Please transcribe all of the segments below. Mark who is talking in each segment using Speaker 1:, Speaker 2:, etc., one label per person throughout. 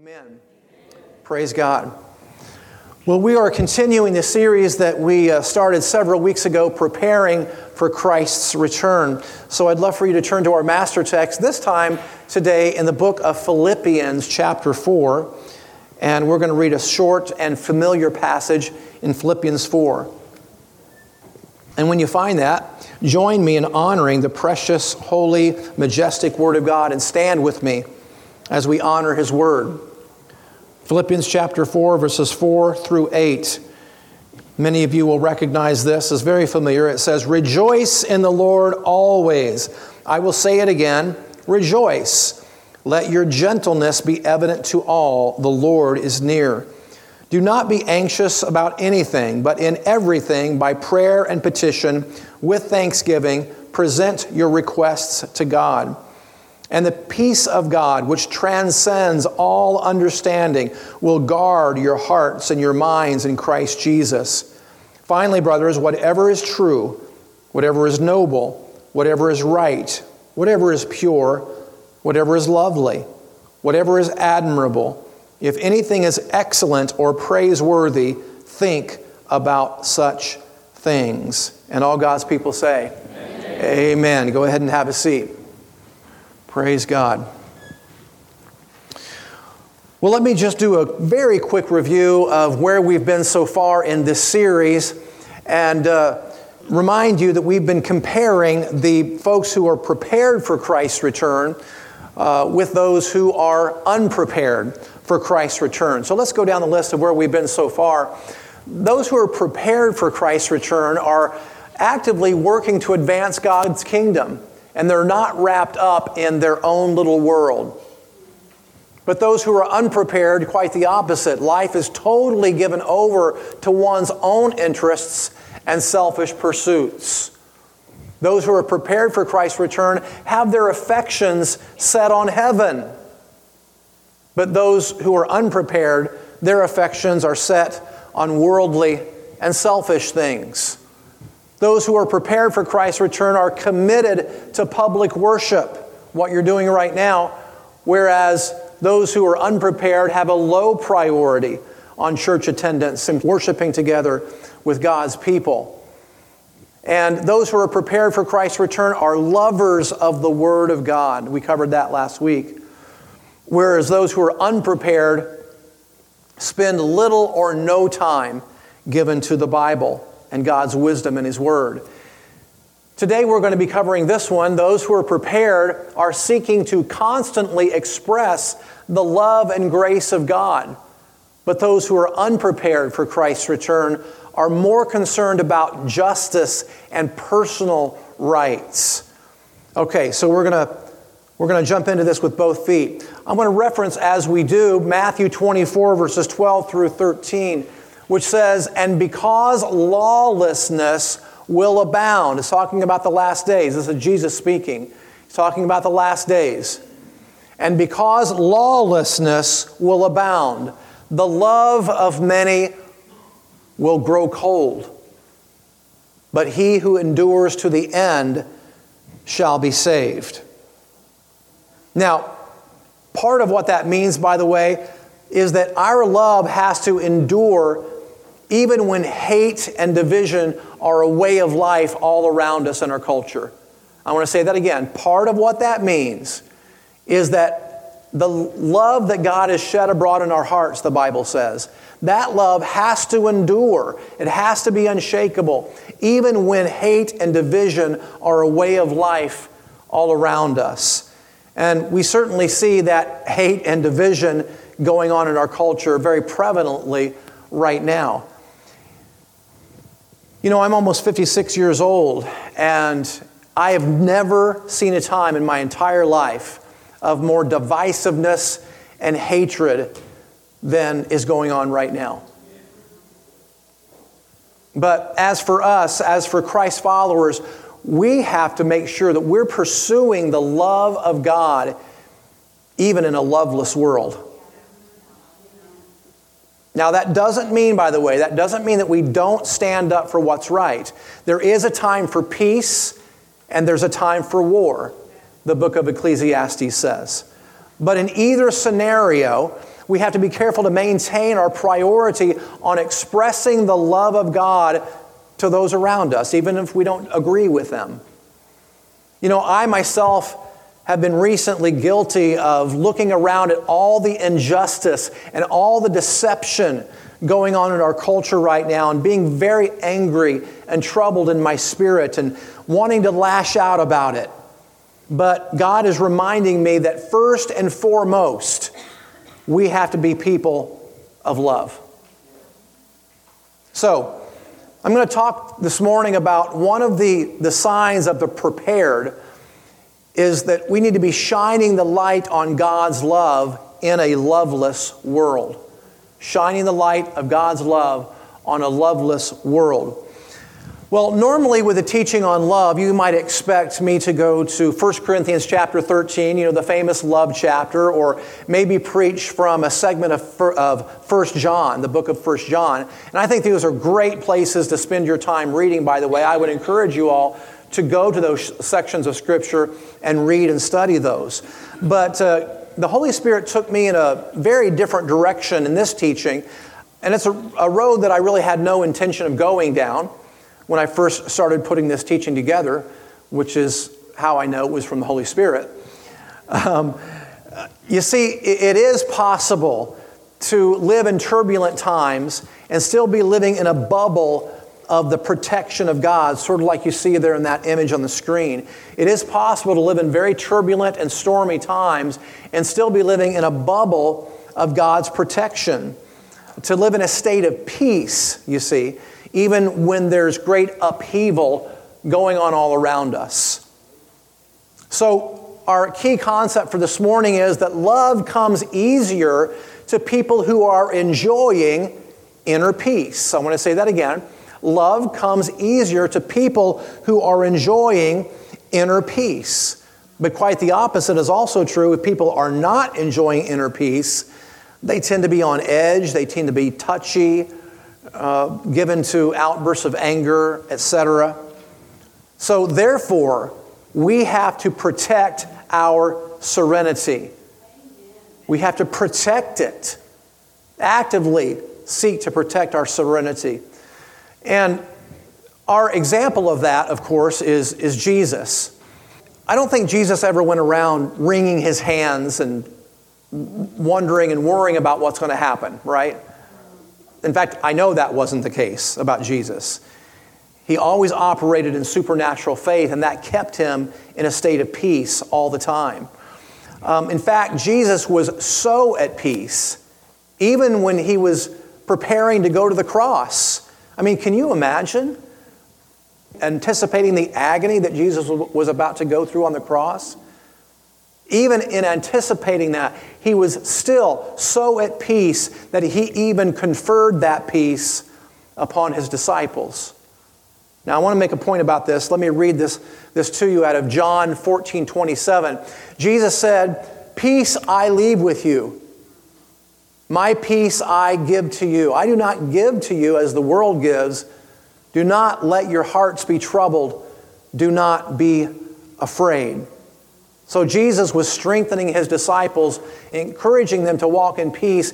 Speaker 1: Amen. Praise God. Well, we are continuing the series that we uh, started several weeks ago, preparing for Christ's return. So I'd love for you to turn to our master text, this time today in the book of Philippians, chapter 4. And we're going to read a short and familiar passage in Philippians 4. And when you find that, join me in honoring the precious, holy, majestic Word of God and stand with me as we honor His Word. Philippians chapter 4, verses 4 through 8. Many of you will recognize this as very familiar. It says, Rejoice in the Lord always. I will say it again rejoice. Let your gentleness be evident to all. The Lord is near. Do not be anxious about anything, but in everything, by prayer and petition, with thanksgiving, present your requests to God. And the peace of God, which transcends all understanding, will guard your hearts and your minds in Christ Jesus. Finally, brothers, whatever is true, whatever is noble, whatever is right, whatever is pure, whatever is lovely, whatever is admirable, if anything is excellent or praiseworthy, think about such things. And all God's people say, Amen. Amen. Go ahead and have a seat. Praise God. Well, let me just do a very quick review of where we've been so far in this series and uh, remind you that we've been comparing the folks who are prepared for Christ's return uh, with those who are unprepared for Christ's return. So let's go down the list of where we've been so far. Those who are prepared for Christ's return are actively working to advance God's kingdom and they're not wrapped up in their own little world. But those who are unprepared, quite the opposite. Life is totally given over to one's own interests and selfish pursuits. Those who are prepared for Christ's return have their affections set on heaven. But those who are unprepared, their affections are set on worldly and selfish things. Those who are prepared for Christ's return are committed to public worship, what you're doing right now, whereas those who are unprepared have a low priority on church attendance and worshiping together with God's people. And those who are prepared for Christ's return are lovers of the Word of God. We covered that last week. Whereas those who are unprepared spend little or no time given to the Bible and God's wisdom in His Word. Today we're going to be covering this one. Those who are prepared are seeking to constantly express the love and grace of God. But those who are unprepared for Christ's return are more concerned about justice and personal rights. Okay, so we're going to we're going to jump into this with both feet. I'm going to reference as we do Matthew 24 verses 12 through 13 which says, And because lawlessness will abound. It's talking about the last days. This is Jesus speaking. He's talking about the last days. And because lawlessness will abound, the love of many will grow cold. But he who endures to the end shall be saved. Now, part of what that means, by the way, is that our love has to endure even when hate and division are a way of life all around us in our culture. I want to say that again. Part of what that means is that the love that God has shed abroad in our hearts, the Bible says, that love has to endure. It has to be unshakable, even when hate and division are a way of life all around us. And we certainly see that hate and division going on in our culture very prevalently right now. You know, I'm almost 56 years old, and I have never seen a time in my entire life of more divisiveness and hatred than is going on right now. But as for us, as for Christ followers, we have to make sure that we're pursuing the love of God even in a loveless world. Now, that doesn't mean, by the way, that doesn't mean that we don't stand up for what's right. There is a time for peace and there's a time for war, the book of Ecclesiastes says. But in either scenario, we have to be careful to maintain our priority on expressing the love of God to those around us, even if we don't agree with them. You know, I myself have been recently guilty of looking around at all the injustice and all the deception going on in our culture right now and being very angry and troubled in my spirit and wanting to lash out about it. But God is reminding me that first and foremost, we have to be people of love. So, I'm going to talk this morning about one of the, the signs of the prepared is that we need to be shining the light on God's love in a loveless world. Shining the light of God's love on a loveless world. Well, normally with a teaching on love, you might expect me to go to 1 Corinthians chapter 13, you know, the famous love chapter, or maybe preach from a segment of, of 1 John, the book of 1 John. And I think those are great places to spend your time reading, by the way. I would encourage you all to go to those sections of Scripture and read and study those. But uh, the Holy Spirit took me in a very different direction in this teaching, and it's a, a road that I really had no intention of going down when I first started putting this teaching together, which is how I know it was from the Holy Spirit. Um, you see, it is possible to live in turbulent times and still be living in a bubble of the protection of God, sort of like you see there in that image on the screen. It is possible to live in very turbulent and stormy times and still be living in a bubble of God's protection. To live in a state of peace, you see, even when there's great upheaval going on all around us. So, our key concept for this morning is that love comes easier to people who are enjoying inner peace. So I want to say that again. Love comes easier to people who are enjoying inner peace. But quite the opposite is also true if people are not enjoying inner peace. They tend to be on edge, they tend to be touchy, uh, given to outbursts of anger, etc. So, therefore, we have to protect our serenity. We have to protect it, actively seek to protect our serenity. And our example of that, of course, is, is Jesus. I don't think Jesus ever went around wringing his hands and wondering and worrying about what's going to happen, right? In fact, I know that wasn't the case about Jesus. He always operated in supernatural faith, and that kept him in a state of peace all the time. Um, in fact, Jesus was so at peace, even when he was preparing to go to the cross. I mean, can you imagine anticipating the agony that Jesus was about to go through on the cross? Even in anticipating that, he was still so at peace that he even conferred that peace upon his disciples. Now, I want to make a point about this. Let me read this, this to you out of John 14 27. Jesus said, Peace I leave with you. My peace I give to you. I do not give to you as the world gives. Do not let your hearts be troubled. Do not be afraid. So Jesus was strengthening his disciples, encouraging them to walk in peace,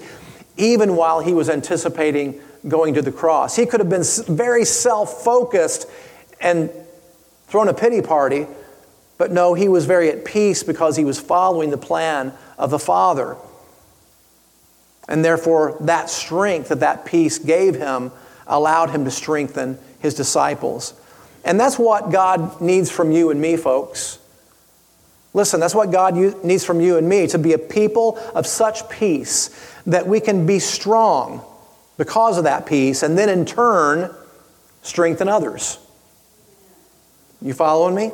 Speaker 1: even while he was anticipating going to the cross. He could have been very self focused and thrown a pity party, but no, he was very at peace because he was following the plan of the Father. And therefore, that strength that that peace gave him allowed him to strengthen his disciples. And that's what God needs from you and me, folks. Listen, that's what God needs from you and me to be a people of such peace that we can be strong because of that peace and then in turn strengthen others. You following me?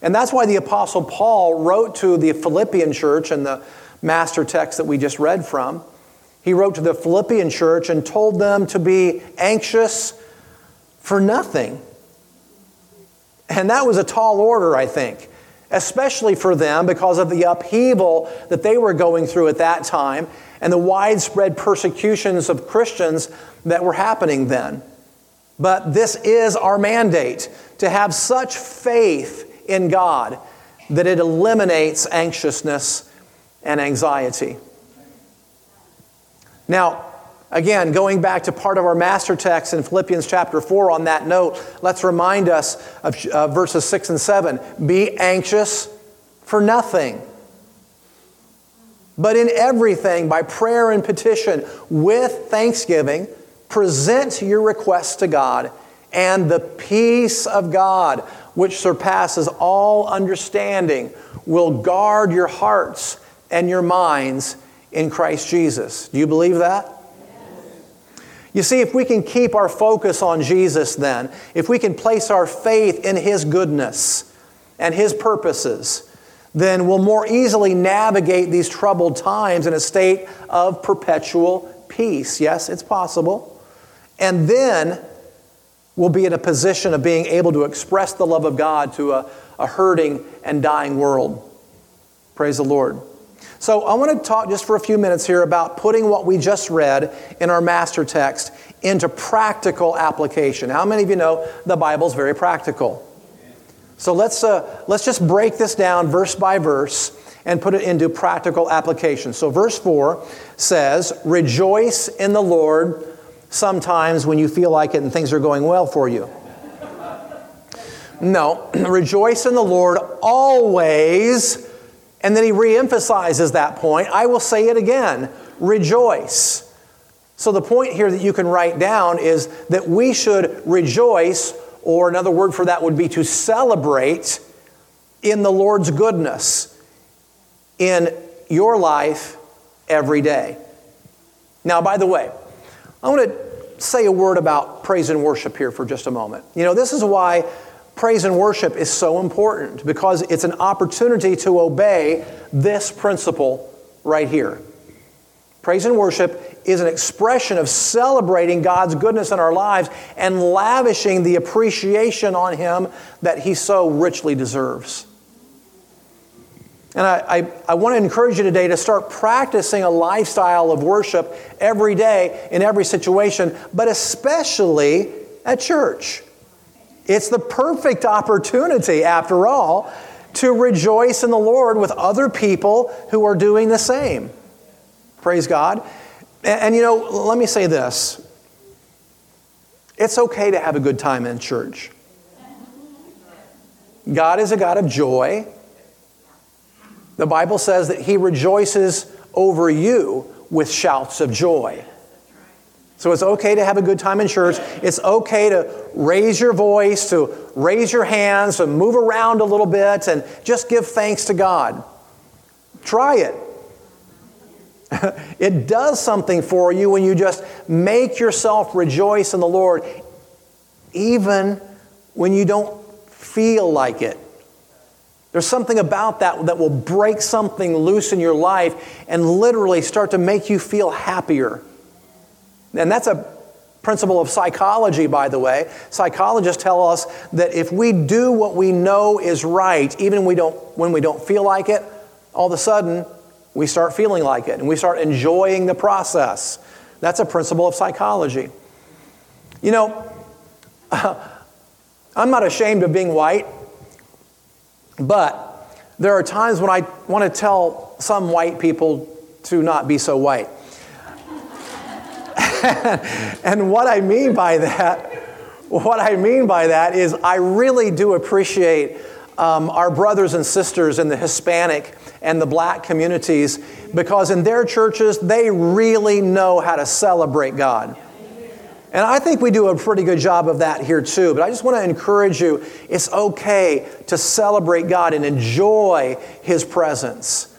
Speaker 1: And that's why the Apostle Paul wrote to the Philippian church in the master text that we just read from. He wrote to the Philippian church and told them to be anxious for nothing. And that was a tall order, I think especially for them because of the upheaval that they were going through at that time and the widespread persecutions of Christians that were happening then. But this is our mandate to have such faith in God that it eliminates anxiousness and anxiety. Now, again, going back to part of our master text in Philippians chapter 4 on that note, let's remind us of uh, verses 6 and 7. Be anxious for nothing. But in everything, by prayer and petition, with thanksgiving, present your requests to God, and the peace of God, which surpasses all understanding, will guard your hearts and your minds in Christ Jesus. Do you believe that? You see, if we can keep our focus on Jesus, then, if we can place our faith in His goodness and His purposes, then we'll more easily navigate these troubled times in a state of perpetual peace. Yes, it's possible. And then we'll be in a position of being able to express the love of God to a, a hurting and dying world. Praise the Lord. So, I want to talk just for a few minutes here about putting what we just read in our master text into practical application. How many of you know the Bible is very practical? So let's, uh, let's just break this down verse by verse and put it into practical application. So, verse 4 says, Rejoice in the Lord sometimes when you feel like it and things are going well for you. No, rejoice in the Lord always. And then he reemphasizes that point. I will say it again rejoice. So, the point here that you can write down is that we should rejoice or another word for that would be to celebrate in the Lord's goodness in your life every day. Now, by the way, I want to say a word about praise and worship here for just a moment. You know, this is why praise and worship is so important because it's an opportunity to obey this principle right here. Praise and worship is an expression of celebrating God's goodness in our lives and lavishing the appreciation on Him that He so richly deserves. And I, I, I, want to encourage you today to start practicing a lifestyle of worship every day in every situation, but especially at church. It's the perfect opportunity, after all, to rejoice in the Lord with other people who are doing the same. Praise God. And, and you know, let me say this it's okay to have a good time in church. God is a God of joy. The Bible says that He rejoices over you with shouts of joy. So it's okay to have a good time in church. It's okay to raise your voice, to raise your hands, to move around a little bit, and just give thanks to God. Try it. it does something for you when you just make yourself rejoice in the Lord, even when you don't feel like it. There's something about that that will break something loose in your life and literally start to make you feel happier. And that's a principle of psychology, by the way. Psychologists tell us that if we do what we know is right, even when we don't, when we don't feel like it, all of a sudden we start feeling like it and we start enjoying the process. That's a principle of psychology. You know, I'm not ashamed of being white, but there are times when I want to tell some white people to not be so white. And what I mean by that, what I mean by that is I really do appreciate um, our brothers and sisters in the Hispanic and the black communities because in their churches, they really know how to celebrate God. And I think we do a pretty good job of that here too. But I just want to encourage you it's okay to celebrate God and enjoy His presence.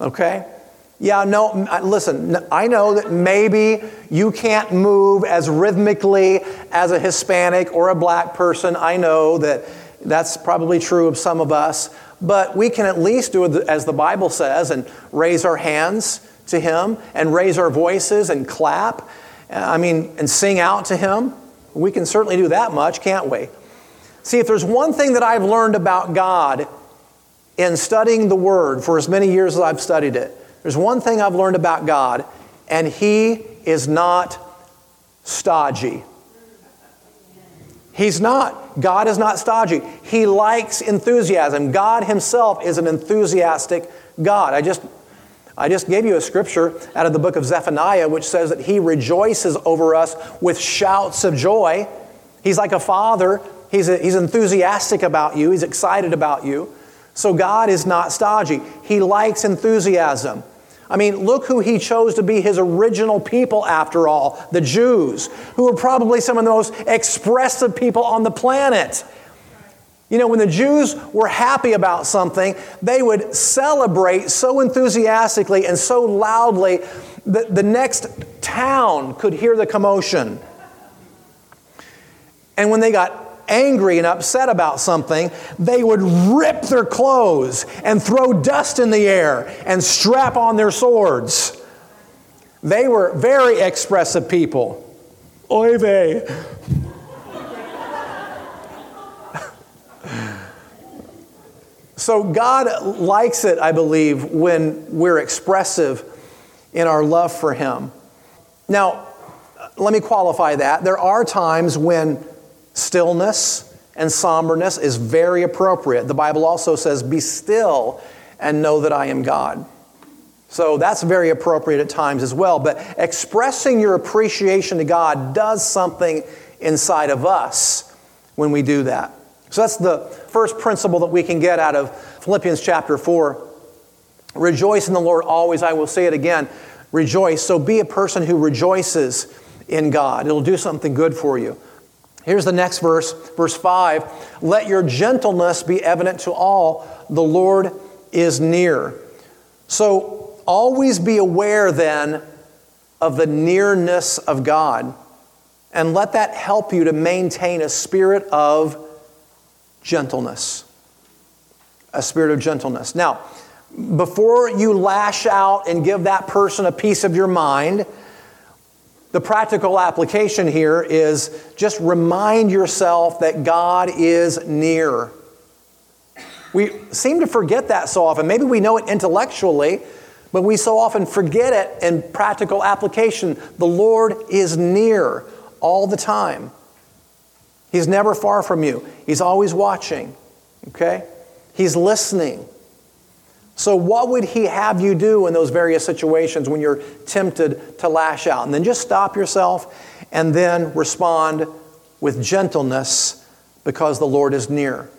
Speaker 1: Okay? Yeah, no, listen, I know that maybe you can't move as rhythmically as a Hispanic or a black person. I know that that's probably true of some of us. But we can at least do it as the Bible says and raise our hands to Him and raise our voices and clap. Uh, I mean, and sing out to Him. We can certainly do that much, can't we? See, if there's one thing that I've learned about God in studying the Word for as many years as I've studied it, there's one thing I've learned about God, and He is not stodgy. He's not. God is not stodgy. He likes enthusiasm. God Himself is an enthusiastic God. I just I just gave you a scripture out of the book of Zephaniah, which says that he rejoices over us with shouts of joy. He's like a father. He's, a, he's enthusiastic about you. He's excited about you. So God is not stodgy. He likes enthusiasm. I mean, look who he chose to be his original people, after all the Jews, who were probably some of the most expressive people on the planet. You know, when the Jews were happy about something, they would celebrate so enthusiastically and so loudly that the next town could hear the commotion. And when they got angry and upset about something, they would rip their clothes and throw dust in the air and strap on their swords. They were very expressive people. Oy vey. so God likes it, I believe, when we're expressive in our love for Him. Now, let me qualify that. There are times when Stillness and somberness is very appropriate. The Bible also says, Be still and know that I am God. So that's very appropriate at times as well. But expressing your appreciation to God does something inside of us when we do that. So that's the first principle that we can get out of Philippians chapter 4. Rejoice in the Lord always. I will say it again. Rejoice. So be a person who rejoices in God. It'll do something good for you. Here's the next verse, verse 5. Let your gentleness be evident to all. The Lord is near. So always be aware then of the nearness of God. And let that help you to maintain a spirit of gentleness. A spirit of gentleness. Now, before you lash out and give that person a piece of your mind, the practical application here is just remind yourself that God is near. We seem to forget that so often. Maybe we know it intellectually, but we so often forget it in practical application. The Lord is near all the time. He's never far from you. He's always watching. Okay? He's listening. So, what would he have you do in those various situations when you're tempted to lash out? And then just stop yourself and then respond with gentleness because the Lord is near.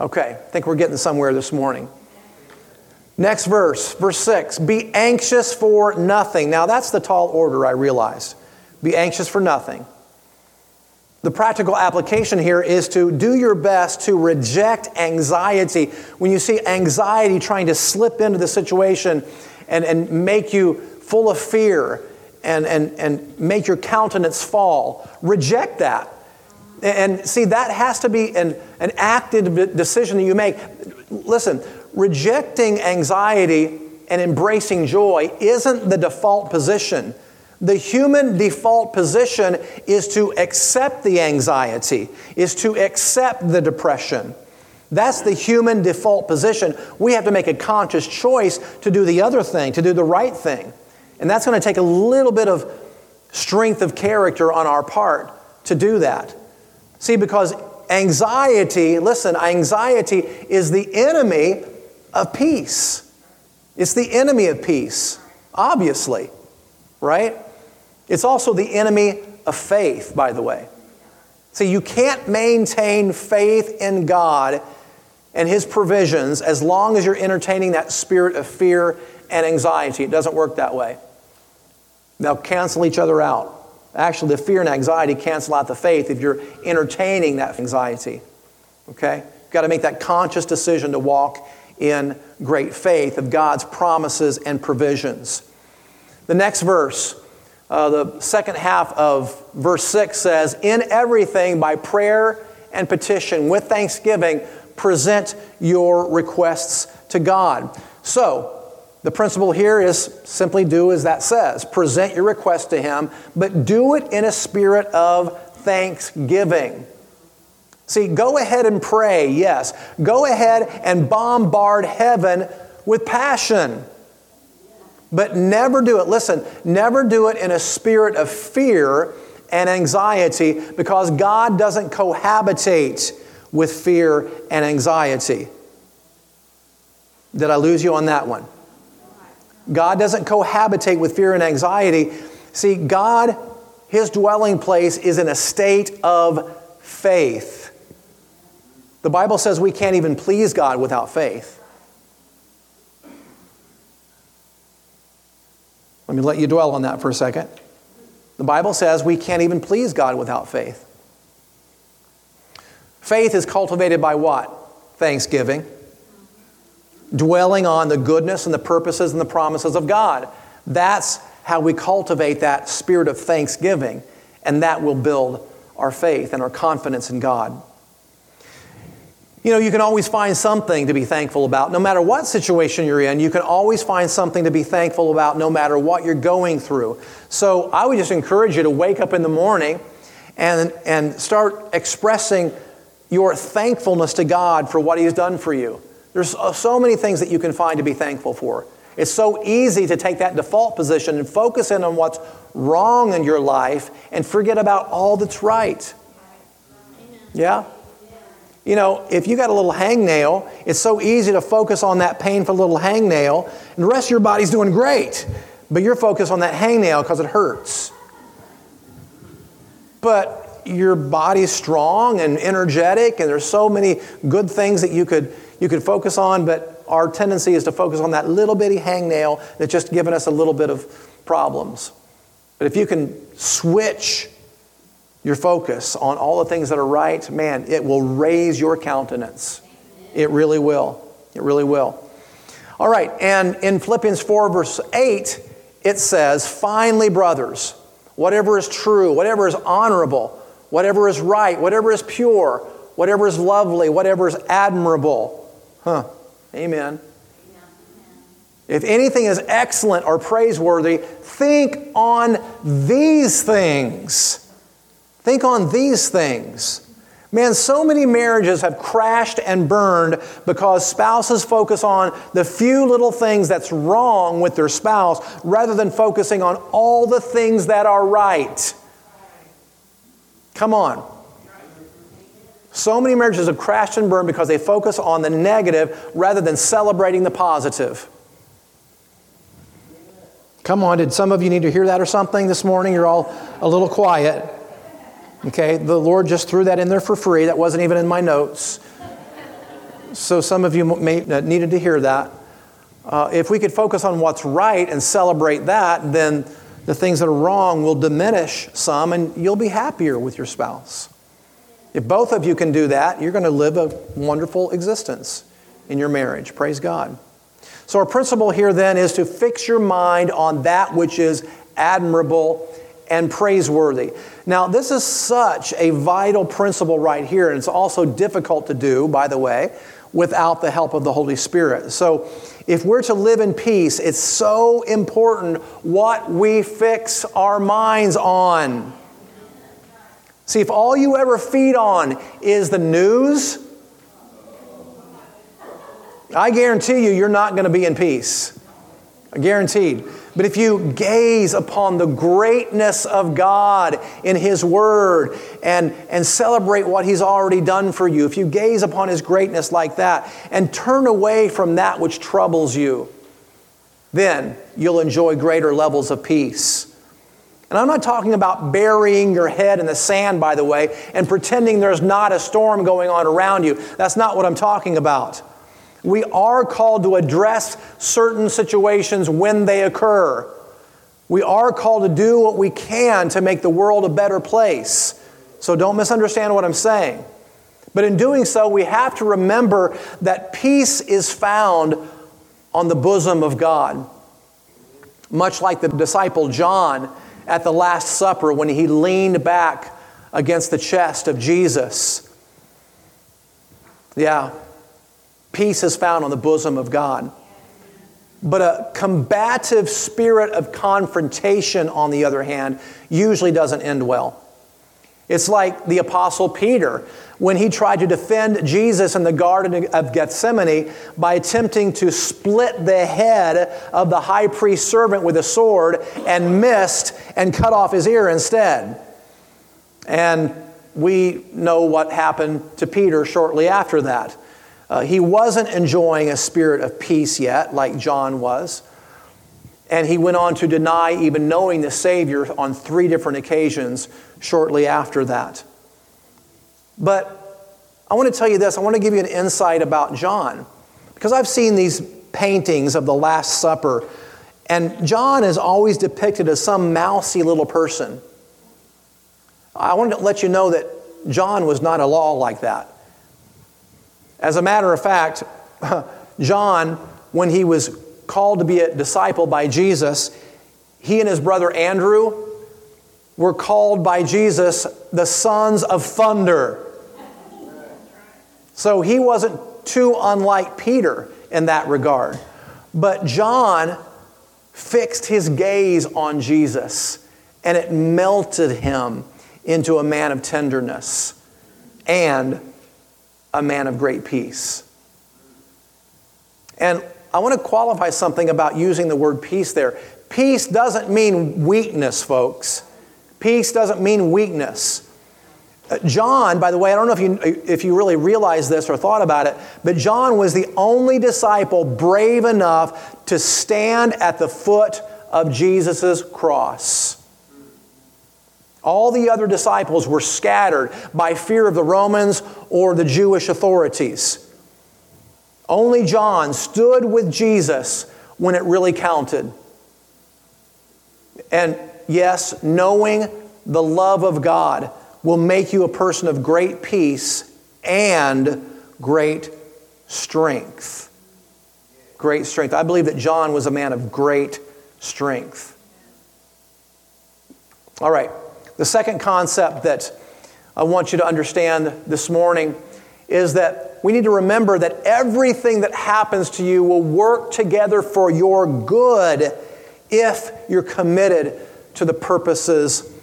Speaker 1: Okay, I think we're getting somewhere this morning. Next verse, verse 6 Be anxious for nothing. Now, that's the tall order, I realize. Be anxious for nothing. The practical application here is to do your best to reject anxiety. When you see anxiety trying to slip into the situation and, and make you full of fear and, and, and make your countenance fall, reject that. And see, that has to be an, an active decision that you make. Listen, rejecting anxiety and embracing joy isn't the default position. The human default position is to accept the anxiety, is to accept the depression. That's the human default position. We have to make a conscious choice to do the other thing, to do the right thing. And that's going to take a little bit of strength of character on our part to do that. See, because anxiety, listen, anxiety is the enemy of peace. It's the enemy of peace, obviously, right? It's also the enemy of faith, by the way. See, you can't maintain faith in God and His provisions as long as you're entertaining that spirit of fear and anxiety. It doesn't work that way. They'll cancel each other out. Actually, the fear and anxiety cancel out the faith if you're entertaining that anxiety. Okay? You've got to make that conscious decision to walk in great faith of God's promises and provisions. The next verse, uh, the second half of verse 6 says, In everything by prayer and petition with thanksgiving, present your requests to God. So, the principle here is simply do as that says. Present your request to Him, but do it in a spirit of thanksgiving. See, go ahead and pray, yes. Go ahead and bombard heaven with passion. But never do it, listen, never do it in a spirit of fear and anxiety because God doesn't cohabitate with fear and anxiety. Did I lose you on that one? God doesn't cohabitate with fear and anxiety. See, God, His dwelling place is in a state of faith. The Bible says we can't even please God without faith. Let me let you dwell on that for a second. The Bible says we can't even please God without faith. Faith is cultivated by what? Thanksgiving. Dwelling on the goodness and the purposes and the promises of God. That's how we cultivate that spirit of thanksgiving, and that will build our faith and our confidence in God. You know, you can always find something to be thankful about. No matter what situation you're in, you can always find something to be thankful about no matter what you're going through. So I would just encourage you to wake up in the morning and, and start expressing your thankfulness to God for what He's done for you. There's uh, so many things that you can find to be thankful for. It's so easy to take that default position and focus in on what's wrong in your life and forget about all that's right. Yeah? You know, if you got a little hangnail, it's so easy to focus on that painful little hangnail, and the rest of your body's doing great. But you're focused on that hangnail because it hurts. But your body's strong and energetic, and there's so many good things that you could, you could focus on, but our tendency is to focus on that little bitty hangnail that's just giving us a little bit of problems. But if you can switch your focus on all the things that are right, man, it will raise your countenance. It really will. It really will. All right, and in Philippians 4, verse 8, it says, Finally, brothers, whatever is true, whatever is honorable, whatever is right, whatever is pure, whatever is lovely, whatever is admirable. Huh. Amen. If anything is excellent or praiseworthy, think on these things. Think on these things. Man, so many marriages have crashed and burned because spouses focus on the few little things that's wrong with their spouse rather than focusing on all the things that are right. Come on. So many marriages have crashed and burned because they focus on the negative rather than celebrating the positive. Come on, did some of you need to hear that or something this morning? You're all a little quiet. Okay, the Lord just threw that in there for free. That wasn't even in my notes. So some of you may, uh, needed to hear that. Uh, if we could focus on what's right and celebrate that, then the things that are wrong will diminish some and you'll be happier with your spouse. If both of you can do that, you're going to live a wonderful existence in your marriage. Praise God. So, our principle here then is to fix your mind on that which is admirable and praiseworthy. Now, this is such a vital principle right here, and it's also difficult to do, by the way, without the help of the Holy Spirit. So, if we're to live in peace, it's so important what we fix our minds on. See, if all you ever feed on is the news, I guarantee you, you're not going to be in peace. Guaranteed. But if you gaze upon the greatness of God in His Word and, and celebrate what He's already done for you, if you gaze upon His greatness like that and turn away from that which troubles you, then you'll enjoy greater levels of peace. And I'm not talking about burying your head in the sand, by the way, and pretending there's not a storm going on around you. That's not what I'm talking about. We are called to address certain situations when they occur. We are called to do what we can to make the world a better place. So don't misunderstand what I'm saying. But in doing so, we have to remember that peace is found on the bosom of God. Much like the disciple John at the Last Supper when he leaned back against the chest of Jesus. Yeah, Peace is found on the bosom of God. But a combative spirit of confrontation, on the other hand, usually doesn't end well. It's like the Apostle Peter when he tried to defend Jesus in the Garden of Gethsemane by attempting to split the head of the high priest servant with a sword and missed and cut off his ear instead. And we know what happened to Peter shortly after that. Uh, he wasn't enjoying a spirit of peace yet, like John was. And he went on to deny even knowing the Savior on three different occasions shortly after that. But I want to tell you this I want to give you an insight about John. Because I've seen these paintings of the Last Supper, and John is always depicted as some mousy little person. I want to let you know that John was not at all like that. As a matter of fact, John, when he was called to be a disciple by Jesus, he and his brother Andrew were called by Jesus the sons of thunder. So he wasn't too unlike Peter in that regard. But John fixed his gaze on Jesus and it melted him into a man of tenderness and a man of great peace. And I want to qualify something about using the word peace there. Peace doesn't mean weakness, folks. Peace doesn't mean weakness. Uh, John, by the way, I don't know if you, if you really realize this or thought about it, but John was the only disciple brave enough to stand at the foot of Jesus' cross. All the other disciples were scattered by fear of the Romans or the Jewish authorities. Only John stood with Jesus when it really counted. And yes, knowing the love of God will make you a person of great peace and great strength. Great strength. I believe that John was a man of great strength. All right, the second concept that I want you to understand this morning is that we need to remember that everything that happens to you will work together for your good if you're committed to the purposes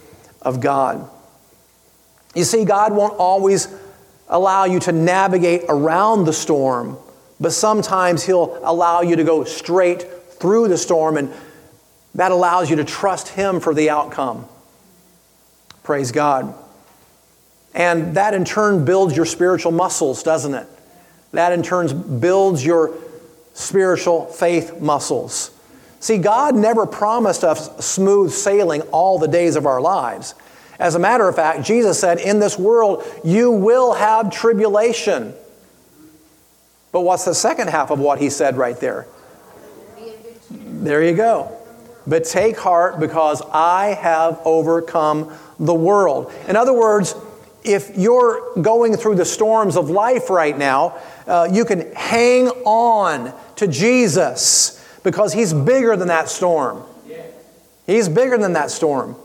Speaker 1: of God. You see, God won't always allow you to navigate around the storm, but sometimes He'll allow you to go straight through the storm, and that allows you to trust Him for the outcome. Praise God. And that in turn builds your spiritual muscles, doesn't it? That in turn builds your spiritual faith muscles. See, God never promised us smooth sailing all the days of our lives. As a matter of fact, Jesus said, In this world you will have tribulation. But what's the second half of what he said right there? There you go. But take heart because I have overcome the world. In other words, if you're going through the storms of life right now, uh, you can hang on to Jesus because He's bigger than that storm. He's bigger than that storm.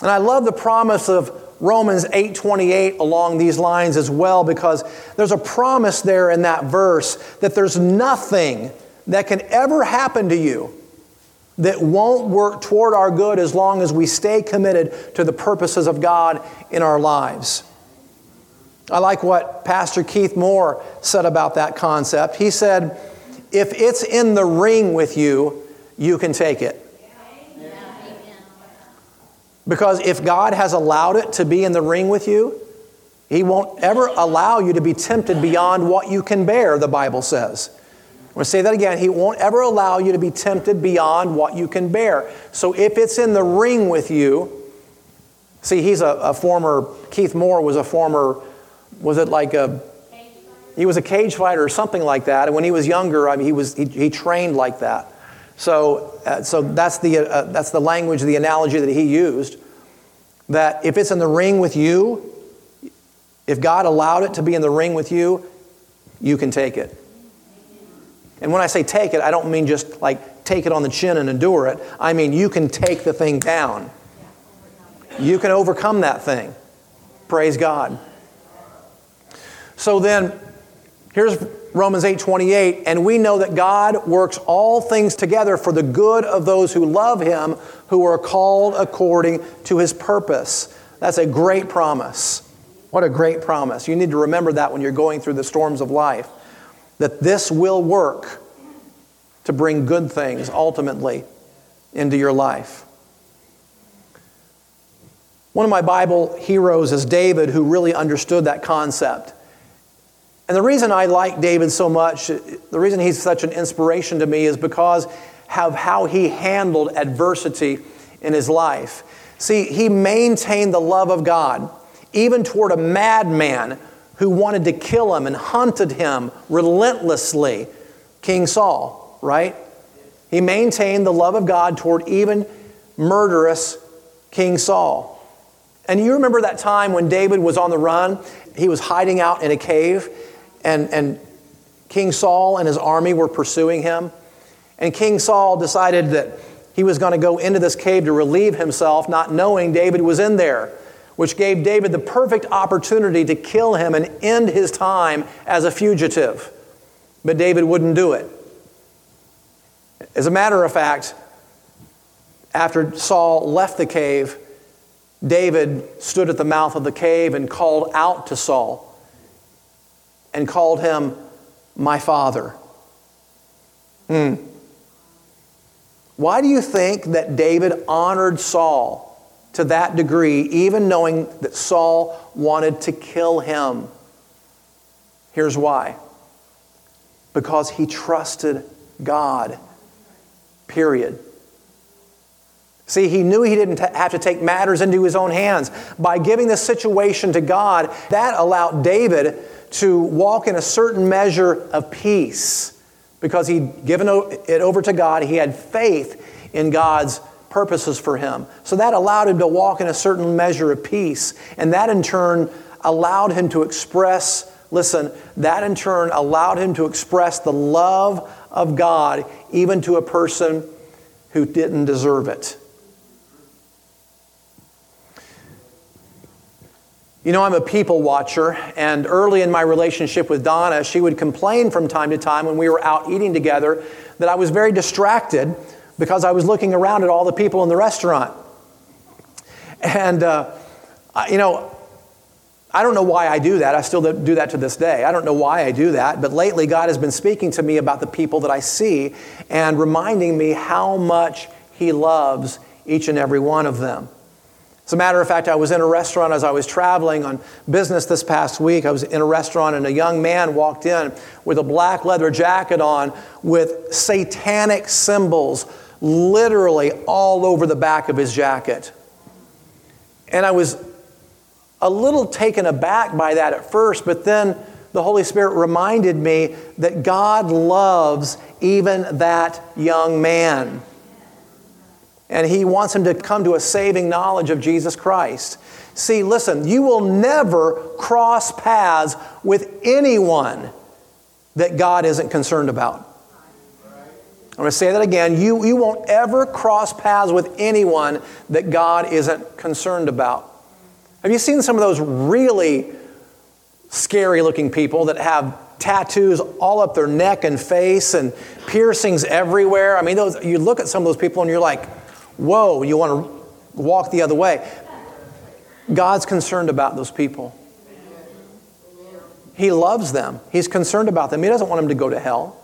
Speaker 1: And I love the promise of Romans 8:28 along these lines as well because there's a promise there in that verse that there's nothing that can ever happen to you that won't work toward our good as long as we stay committed to the purposes of God in our lives. I like what Pastor Keith Moore said about that concept. He said, If it's in the ring with you, you can take it. Because if God has allowed it to be in the ring with you, He won't ever allow you to be tempted beyond what you can bear, the Bible says. I'm going to say that again. He won't ever allow you to be tempted beyond what you can bear. So if it's in the ring with you, see, he's a, a former, Keith Moore was a former, was it like a, he was a cage fighter or something like that. And when he was younger, I mean, he, was, he, he trained like that. So, uh, so that's, the, uh, that's the language, the analogy that he used. That if it's in the ring with you, if God allowed it to be in the ring with you, you can take it. And when I say take it, I don't mean just like take it on the chin and endure it. I mean you can take the thing down. You can overcome that thing. Praise God. So then, here's Romans 8:28, and we know that God works all things together for the good of those who love him, who are called according to his purpose. That's a great promise. What a great promise. You need to remember that when you're going through the storms of life, that this will work to bring good things ultimately into your life. One of my Bible heroes is David, who really understood that concept. And the reason I like David so much, the reason he's such an inspiration to me is because of how he handled adversity in his life. See, he maintained the love of God, even toward a madman who wanted to kill him and hunted him relentlessly, King Saul, right? He maintained the love of God toward even murderous King Saul. And you remember that time when David was on the run? He was hiding out in a cave, and, and King Saul and his army were pursuing him. And King Saul decided that he was going to go into this cave to relieve himself, not knowing David was in there, which gave David the perfect opportunity to kill him and end his time as a fugitive. But David wouldn't do it. As a matter of fact, after Saul left the cave, David stood at the mouth of the cave and called out to Saul and called him my father. Hmm. Why do you think that David honored Saul to that degree, even knowing that Saul wanted to kill him? Here's why because he trusted God, period. See, he knew he didn't have to take matters into his own hands. By giving the situation to God, that allowed David to walk in a certain measure of peace because he'd given it over to God. He had faith in God's purposes for him. So that allowed him to walk in a certain measure of peace. And that in turn allowed him to express, listen, that in turn allowed him to express the love of God even to a person who didn't deserve it. You know, I'm a people watcher, and early in my relationship with Donna, she would complain from time to time when we were out eating together that I was very distracted because I was looking around at all the people in the restaurant. And, uh, you know, I don't know why I do that. I still do that to this day. I don't know why I do that, but lately God has been speaking to me about the people that I see and reminding me how much He loves each and every one of them. As a matter of fact, I was in a restaurant as I was traveling on business this past week. I was in a restaurant and a young man walked in with a black leather jacket on with satanic symbols literally all over the back of his jacket. And I was a little taken aback by that at first, but then the Holy Spirit reminded me that God loves even that young man and he wants him to come to a saving knowledge of Jesus Christ. See, listen, you will never cross paths with anyone that God isn't concerned about. I'm going to say that again. You, you won't ever cross paths with anyone that God isn't concerned about. Have you seen some of those really scary looking people that have tattoos all up their neck and face and piercings everywhere? I mean, those, you look at some of those people and you're like, whoa, you want to walk the other way. God's concerned about those people. He loves them. He's concerned about them. He doesn't want them to go to hell.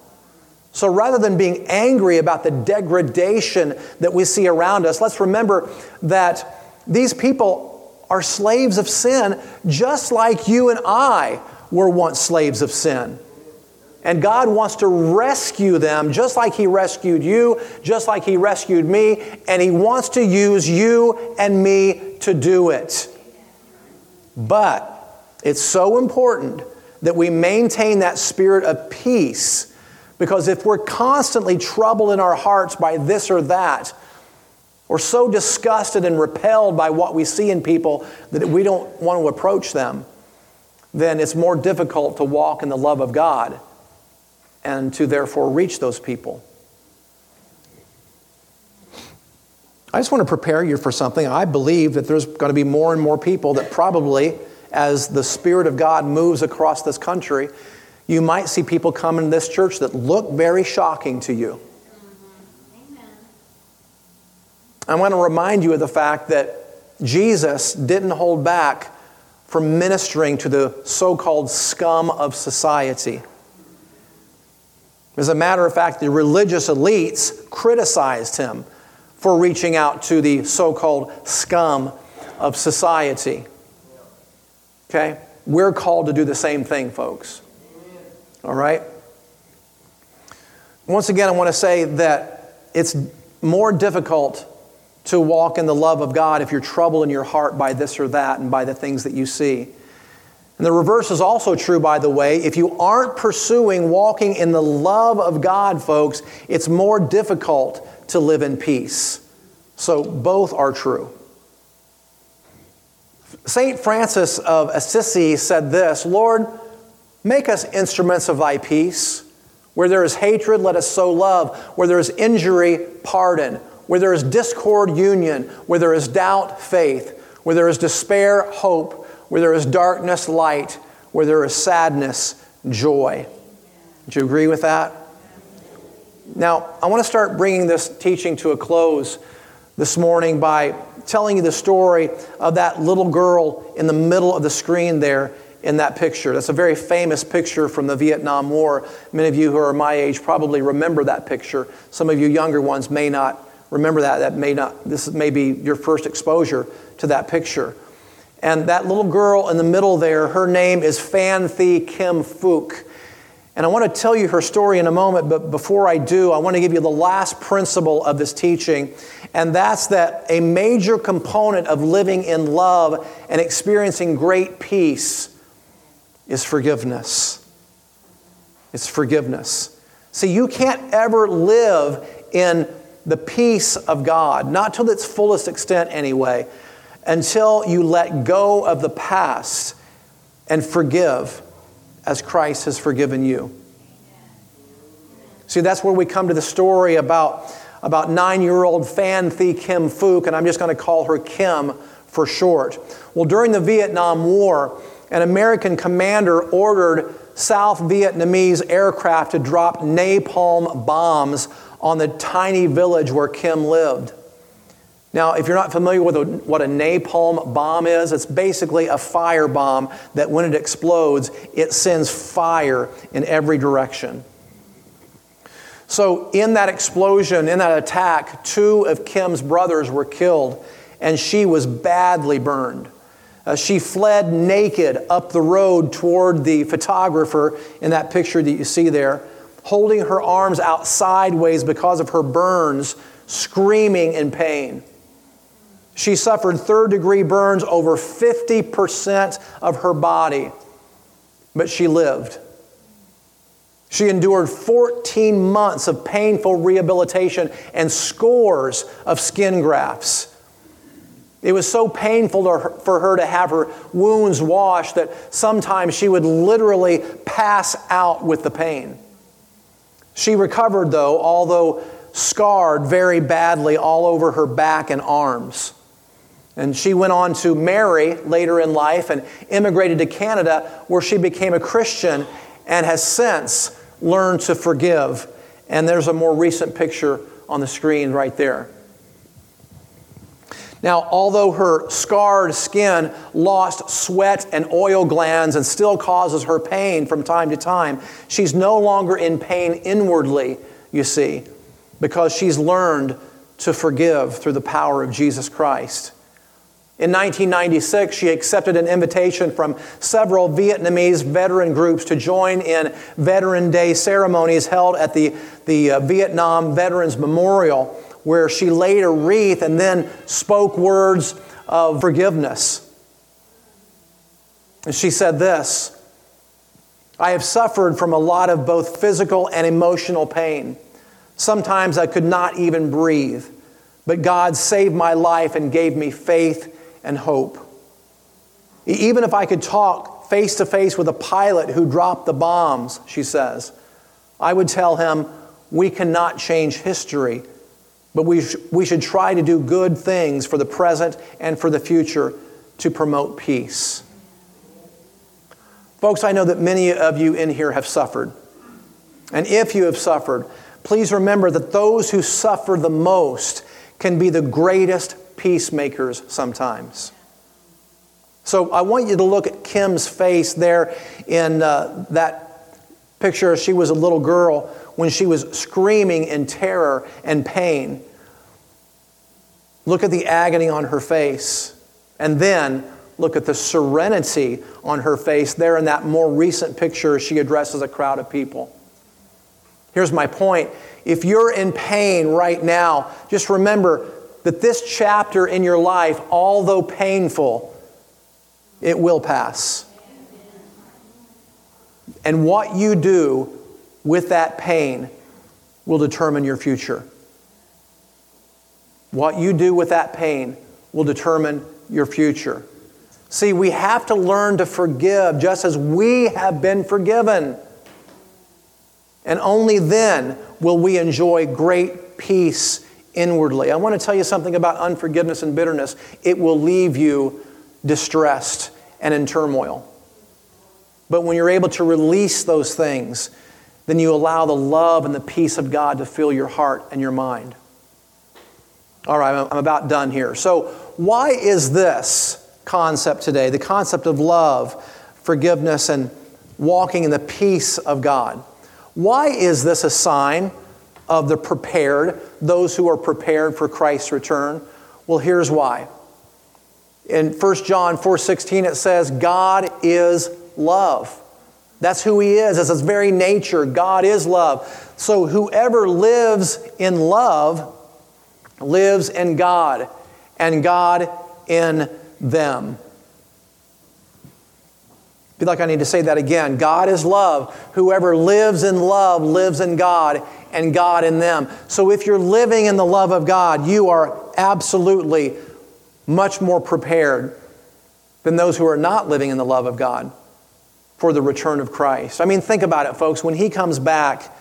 Speaker 1: So rather than being angry about the degradation that we see around us, let's remember that these people are slaves of sin just like you and I were once slaves of sin. And God wants to rescue them just like He rescued you, just like He rescued me, and He wants to use you and me to do it. But it's so important that we maintain that spirit of peace because if we're constantly troubled in our hearts by this or that, or so disgusted and repelled by what we see in people that we don't want to approach them, then it's more difficult to walk in the love of God and to therefore reach those people. I just want to prepare you for something. I believe that there's going to be more and more people that probably, as the Spirit of God moves across this country, you might see people come in this church that look very shocking to you. I want to remind you of the fact that Jesus didn't hold back from ministering to the so called scum of society. As a matter of fact, the religious elites criticized him for reaching out to the so called scum of society. Okay? We're called to do the same thing, folks. All right? Once again, I want to say that it's more difficult to walk in the love of God if you're troubled in your heart by this or that and by the things that you see. And the reverse is also true, by the way. If you aren't pursuing walking in the love of God, folks, it's more difficult to live in peace. So both are true. St. Francis of Assisi said this Lord, make us instruments of thy peace. Where there is hatred, let us sow love. Where there is injury, pardon. Where there is discord, union. Where there is doubt, faith. Where there is despair, hope. Where there is darkness, light. Where there is sadness, joy. Do you agree with that? Now, I want to start bringing this teaching to a close this morning by telling you the story of that little girl in the middle of the screen there in that picture. That's a very famous picture from the Vietnam War. Many of you who are my age probably remember that picture. Some of you younger ones may not remember that. That may not, this may be your first exposure to that picture. And that little girl in the middle there, her name is Phan Thi Kim Phuc. And I want to tell you her story in a moment, but before I do, I want to give you the last principle of this teaching, and that's that a major component of living in love and experiencing great peace is forgiveness. It's forgiveness. See, you can't ever live in the peace of God, not to its fullest extent anyway, until you let go of the past and forgive as Christ has forgiven you. See, that's where we come to the story about, about nine year old Phan Thi Kim Phuc, and I'm just going to call her Kim for short. Well, during the Vietnam War, an American commander ordered South Vietnamese aircraft to drop napalm bombs on the tiny village where Kim lived. Now, if you're not familiar with what a napalm bomb is, it's basically a fire bomb that when it explodes, it sends fire in every direction. So, in that explosion, in that attack, two of Kim's brothers were killed, and she was badly burned. Uh, she fled naked up the road toward the photographer in that picture that you see there, holding her arms out sideways because of her burns, screaming in pain. She suffered third degree burns over 50% of her body, but she lived. She endured 14 months of painful rehabilitation and scores of skin grafts. It was so painful for her to have her wounds washed that sometimes she would literally pass out with the pain. She recovered, though, although scarred very badly all over her back and arms. And she went on to marry later in life and immigrated to Canada, where she became a Christian and has since learned to forgive. And there's a more recent picture on the screen right there. Now, although her scarred skin lost sweat and oil glands and still causes her pain from time to time, she's no longer in pain inwardly, you see, because she's learned to forgive through the power of Jesus Christ. In 1996, she accepted an invitation from several Vietnamese veteran groups to join in Veteran Day ceremonies held at the, the uh, Vietnam Veterans Memorial, where she laid a wreath and then spoke words of forgiveness. And she said this I have suffered from a lot of both physical and emotional pain. Sometimes I could not even breathe, but God saved my life and gave me faith and hope. Even if I could talk face to face with a pilot who dropped the bombs, she says, I would tell him, We cannot change history, but we, sh- we should try to do good things for the present and for the future to promote peace. Folks, I know that many of you in here have suffered. And if you have suffered, please remember that those who suffer the most can be the greatest peacemakers sometimes. So I want you to look at Kim's face there in uh, that picture. She was a little girl when she was screaming in terror and pain. Look at the agony on her face. And then look at the serenity on her face there in that more recent picture she addresses a crowd of people. Here's my point If you're in pain right now, just remember that this chapter in your life, although painful, it will pass. And what you do with that pain will determine your future. What you do with that pain will determine your future. See, we have to learn to forgive just as we have been forgiven. And only then will we enjoy great peace inwardly. I want to tell you something about unforgiveness and bitterness. It will leave you distressed and in turmoil. But when you're able to release those things, then you allow the love and the peace of God to fill your heart and your mind. All right, I'm about done here. So, why is this concept today, the concept of love, forgiveness, and walking in the peace of God? Why is this a sign of the prepared, those who are prepared for Christ's return? Well, here's why. In 1 John 4:16 it says God is love. That's who he is. It's his very nature. God is love. So whoever lives in love lives in God and God in them. Feel like I need to say that again. God is love. Whoever lives in love lives in God and God in them. So if you're living in the love of God, you are absolutely much more prepared than those who are not living in the love of God for the return of Christ. I mean, think about it, folks. When He comes back,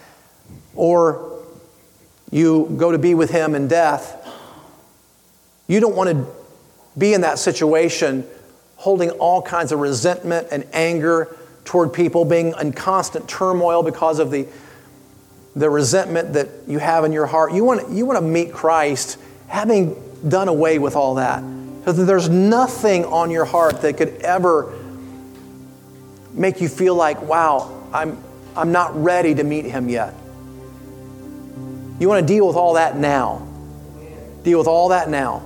Speaker 1: or you go to be with Him in death, you don't want to be in that situation holding all kinds of resentment and anger toward people, being in constant turmoil because of the, the resentment that you have in your heart. You want, you want to meet Christ having done away with all that. So that there's nothing on your heart that could ever make you feel like, wow, I'm, I'm not ready to meet him yet. You want to deal with all that now. Deal with all that now.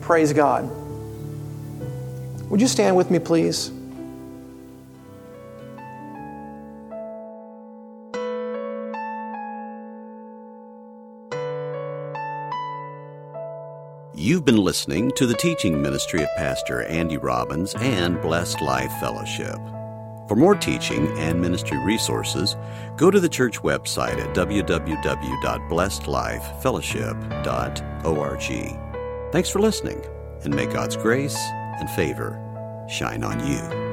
Speaker 1: Praise God. Would you stand with me, please?
Speaker 2: You've been listening to the teaching ministry of Pastor Andy Robbins and Blessed Life Fellowship. For more teaching and ministry resources, go to the church website at www.blessedlifefellowship.org. Thanks for listening, and may God's grace and favor shine on you.